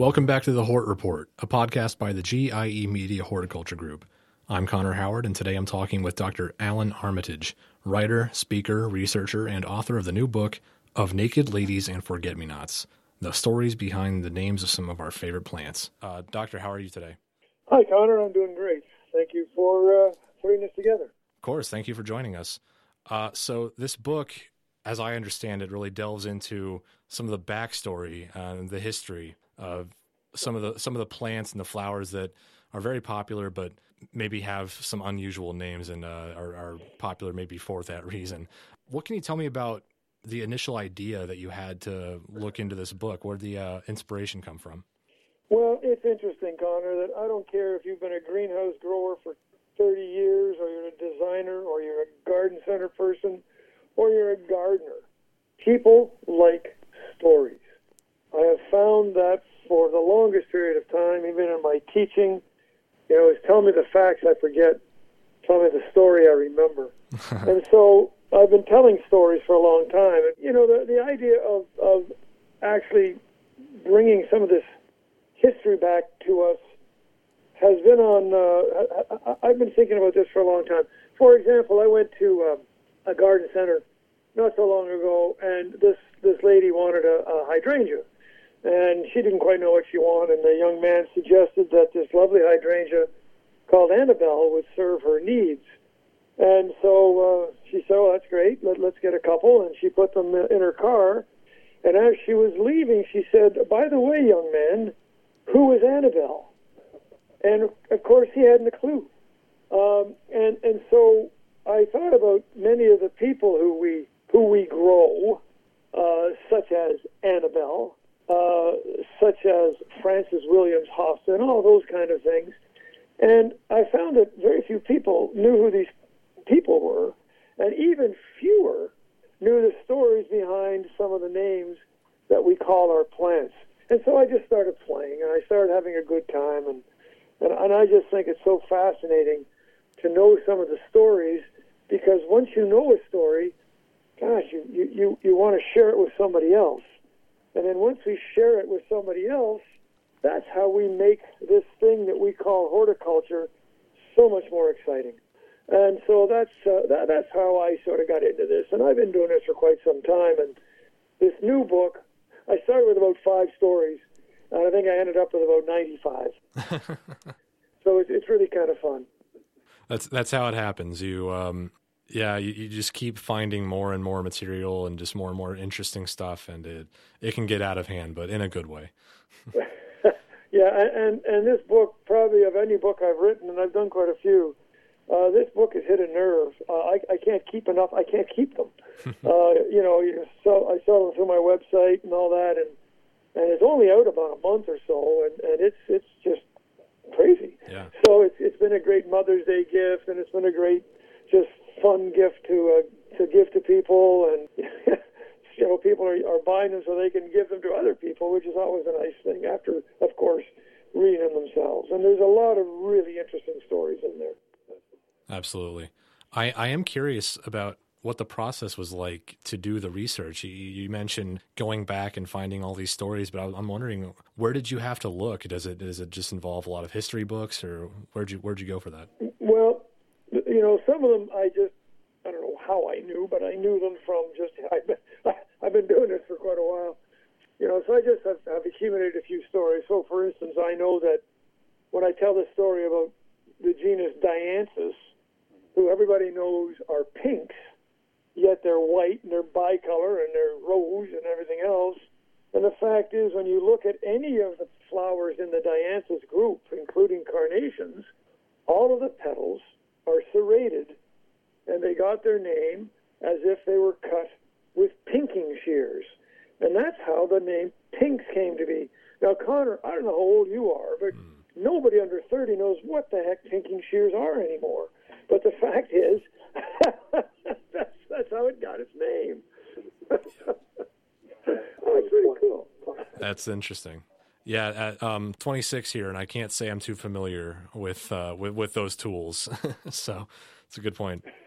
Welcome back to the Hort Report, a podcast by the GIE Media Horticulture Group. I'm Connor Howard, and today I'm talking with Dr. Allan Armitage, writer, speaker, researcher, and author of the new book, Of Naked Ladies and Forget Me Nots The Stories Behind the Names of Some of Our Favorite Plants. Uh, doctor, how are you today? Hi, Connor. I'm doing great. Thank you for uh, putting this together. Of course. Thank you for joining us. Uh, so, this book, as I understand it, really delves into some of the backstory and the history of some of the some of the plants and the flowers that are very popular, but maybe have some unusual names and uh, are, are popular maybe for that reason. What can you tell me about the initial idea that you had to look into this book? Where did the uh, inspiration come from? Well, it's interesting, Connor, that I don't care if you've been a greenhouse grower for 30 years, or you're a designer, or you're a garden center person, or you're a gardener. People like found that for the longest period of time, even in my teaching. You know, it's tell me the facts I forget, tell me the story I remember. and so I've been telling stories for a long time. And, you know, the, the idea of, of actually bringing some of this history back to us has been on, uh, I, have been thinking about this for a long time. For example, I went to uh, a garden center not so long ago, and this, this lady wanted a, a hydrangea and she didn't quite know what she wanted. And the young man suggested that this lovely hydrangea called Annabelle would serve her needs. And so uh, she said, "Oh, that's great. Let, let's get a couple." And she put them in her car. And as she was leaving, she said, "By the way, young man, who is Annabelle?" And of course, he hadn't a clue. Um, and and so I thought about many of the people who we who we grow, uh, such as Annabelle, uh, such as Frances Williams Hofstede, all those kind of things. And I found that very few people knew who these people were, and even fewer knew the stories behind some of the names that we call our plants. And so I just started playing, and I started having a good time, and and, and I just think it's so fascinating to know some of the stories because once you know a story, gosh, you you you, you want to share it with somebody else. And then once we share it with somebody else, that's how we make this thing that we call horticulture so much more exciting. And so that's uh, that, that's how I sort of got into this. And I've been doing this for quite some time. And this new book, I started with about five stories, and I think I ended up with about ninety-five. so it's, it's really kind of fun. That's that's how it happens. You um, yeah, you, you, just keep finding more and more material and just more and more interesting stuff, and it it can get out of hand, but in a good way. yeah, and and this book, probably of any book I've written, and I've done quite a few. Uh, this book has hit a nerve. Uh, I, I can't keep enough. I can't keep them. uh, you know, you sell, I sell them through my website and all that, and and it's only out about a month or so, and, and it's it's just crazy. Yeah. So it's it's been a great Mother's Day gift, and it's been a great just fun gift to uh, to give to people, and you know people are, are buying them so they can give them to other people, which is always a nice thing. After, of course, reading them themselves, and there's a lot of really interesting stories in there. Absolutely, I I am curious about what the process was like to do the research. You, you, mentioned going back and finding all these stories, but I, am wondering where did you have to look? Does it does it just involve a lot of history books, or where'd you where'd you go for that? Well, you know, some of them I just I don't know how I knew, but I knew them from just I've been I've been doing this for quite a while. You know, so I just have, have accumulated a few stories. So, for instance, I know that when I tell the story about the genus Dianthus, who everybody knows are pinks, yet they're white and they're bicolor and they're rose and everything else. And the fact is, when you look at any of the flowers in the Dianthus group, including carnations, all of the petals are serrated, and they got their name as if they were cut with pinking shears. And that's how the name Pinks came to be. Now, Connor, I don't know how old you are, but mm. nobody under 30 knows what the heck pinking shears are anymore. But the fact is, that's, that's how it got its name. it's pretty cool. That's interesting. Yeah, at um, 26 here, and I can't say I'm too familiar with uh, with, with those tools. so it's a good point.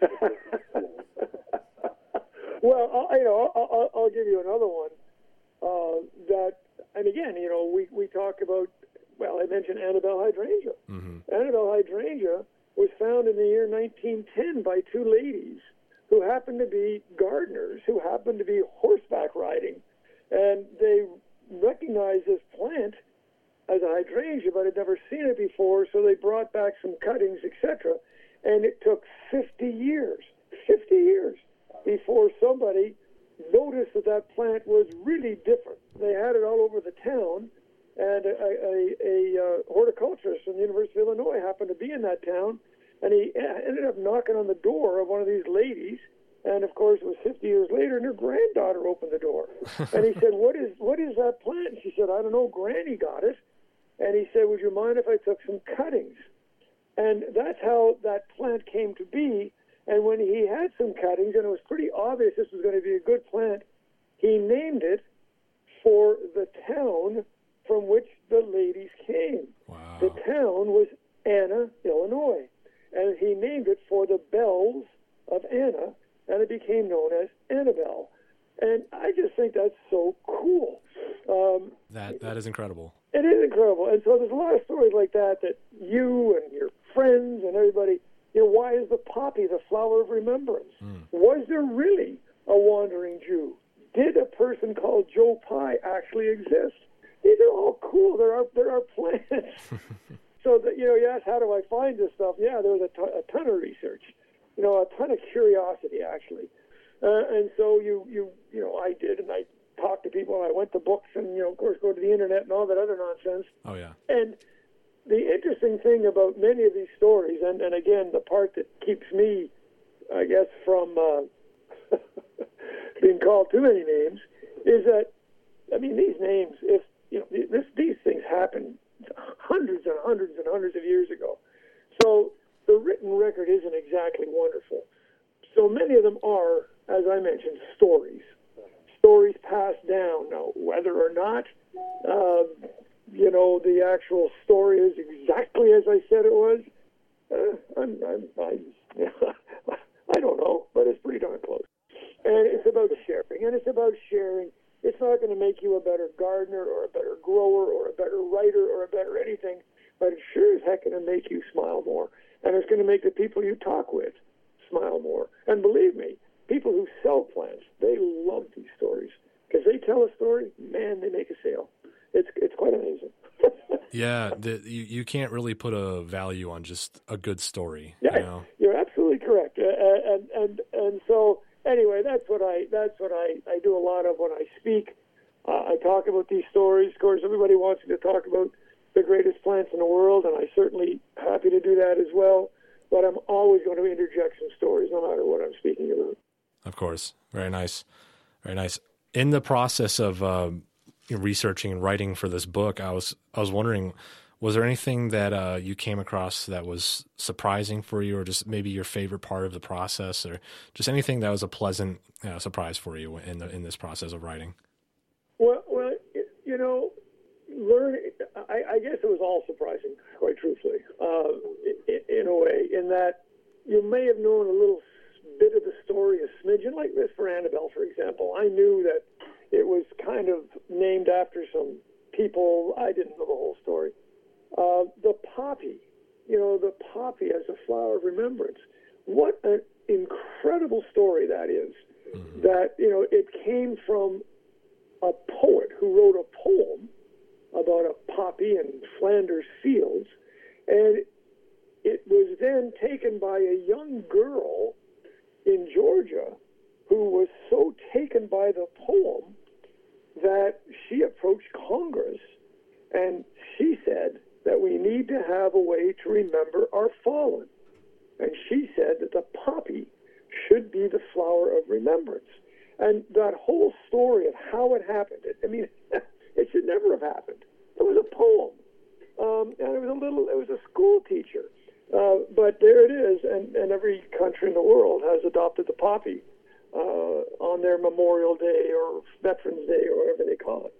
well, I'll, you know, I'll, I'll, give you another one uh, that and again, you know, we, we talk about, well, I mentioned Annabelle hydrangea. hmm Annabelle hydrangea was found in the year 1910 by two ladies who happened to be gardeners, who happened to be horseback riding. And they recognized this plant as a hydrangea, but had never seen it before, so they brought back some cuttings, etc. And it took 50 years, 50 years, before somebody noticed that that plant was really different. They had it all over the town, and a, a, a uh, horticulturist from the University of Illinois happened to be in that town, and he uh, ended up knocking on the door of one of these ladies. And of course, it was 50 years later, and her granddaughter opened the door. and he said, "What is what is that plant?" And she said, "I don't know. Granny got it." And he said, "Would you mind if I took some cuttings?" And that's how that plant came to be. And when he had some cuttings, and it was pretty obvious this was going to be a good plant, he named it for the town from which the ladies came. Wow. The town was Anna, Illinois. And he named it for the bells of Anna, and it became known as Annabelle. And I just think that's so cool. Um, That that is incredible. it is incredible. And so there's a lot of stories like that that you and your friends and everybody, you know, why is the poppy the flower of remembrance? Was there really a wandering Jew? Did a person called Joe Pye actually exist? These are all cool. There are there are plants. so that you know, you ask how do I find this stuff? Yeah, there was a ton- a ton of research, you know, a ton of curiosity actually. Uh, and so you you you know, I did, and I talked to people, and I went to books, and you know, of course, go to the internet and all that other nonsense. Oh yeah. And the interesting thing about many of these stories, and, and again, the part that keeps me, I guess, from uh, being called too many names, is that, I mean, these names, if, you know, this, these things happened hundreds and hundreds and hundreds of years ago. So the written record isn't exactly wonderful. So many of them are, as I mentioned, stories. Stories passed down. Now, whether or not, uh, you know, the actual story is exactly as I said it was, uh, I'm, I'm, I, I don't know, but it's pretty darn close. And it's about sharing, and it's about sharing. It's not going to make you a better gardener or a better grower or a better writer or a better anything, but it sure as heck going to make you smile more. And it's going to make the people you talk with smile more. And believe me, people who sell plants, they love these stories because they tell a story, man, they make a sale. It's it's quite amazing. Yeah, the, you you can't really put a value on just a good story. Yeah, You know? you're absolutely correct. Uh, and and and so anyway, that's what I that's what I I do a lot of when I speak. Uh, I talk about these stories. Of course, everybody wants me to talk about the greatest plants in the world, and I'm certainly happy to do that as well. But I'm always going to interject some stories, no matter what I'm speaking about. Of course. Very nice. Very nice. In the process of um, researching and writing for this book, I was I was wondering, was there anything that uh, you came across that was surprising for you, or just maybe your favorite part of the process, or just anything that was a pleasant know, surprise for you in the in this process of writing? Well, well, it- you know, learn. I, I guess it was all surprising, quite truthfully, uh, in, in a way, in that you may have known a little bit of the story, a smidgen, like this for Annabelle, for example. I knew that it was kind of named after some people. I didn't know the whole story. Uh, the poppy, you know, the poppy as a flower of remembrance. What an incredible story that is. That, you know, it came from a poet who wrote a poem about a poppy in Flanders fields, and it was then taken by a young girl in Georgia who was so taken by the poem that she approached Congress and she said that we need to have a way to remember our fallen. And she said that the poppy should be the flower of remembrance. And that whole story of how it happened, I mean, it should never have happened. It was a poem. Um, and it was a little, it was a school teacher. Uh, but there it is, and, and every country in the world has adopted the poppy uh, on their Memorial Day or Veterans Day or whatever they call it.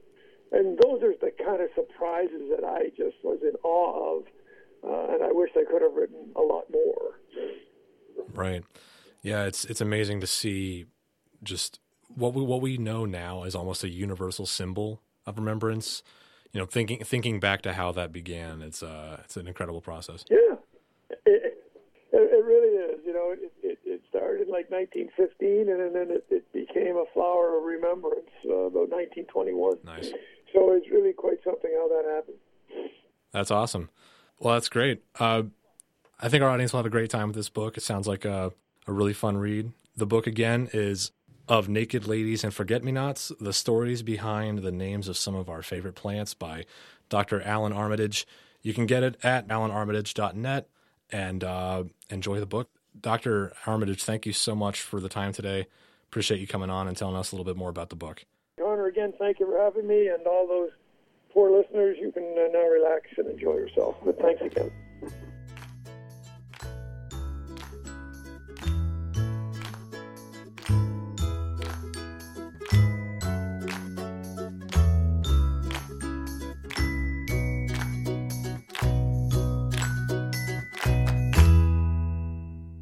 And those are the kind of surprises that I just was in awe of, uh, and I wish I could have written a lot more. Right. Yeah, it's it's amazing to see just what we what we know now is almost a universal symbol of remembrance. You know, thinking thinking back to how that began, it's uh, it's an incredible process. Yeah, it, it, it really is. You know, it, it, it started in like 1915, and then it, it became a flower of remembrance uh, about 1921. Nice. So it's really quite something how that happened. That's awesome. Well, that's great. Uh, I think our audience will have a great time with this book. It sounds like a, a really fun read. The book again is of Naked Ladies and Forget Me Nots, the stories behind the names of some of our favorite plants by Dr. Allan Armitage. You can get it at allanarmitage.net and uh, enjoy the book. Dr. Armitage, thank you so much for the time today. Appreciate you coming on and telling us a little bit more about the book. Connor, again, thank you for having me, and all those poor listeners, you can uh, now relax and enjoy yourself. But thanks again.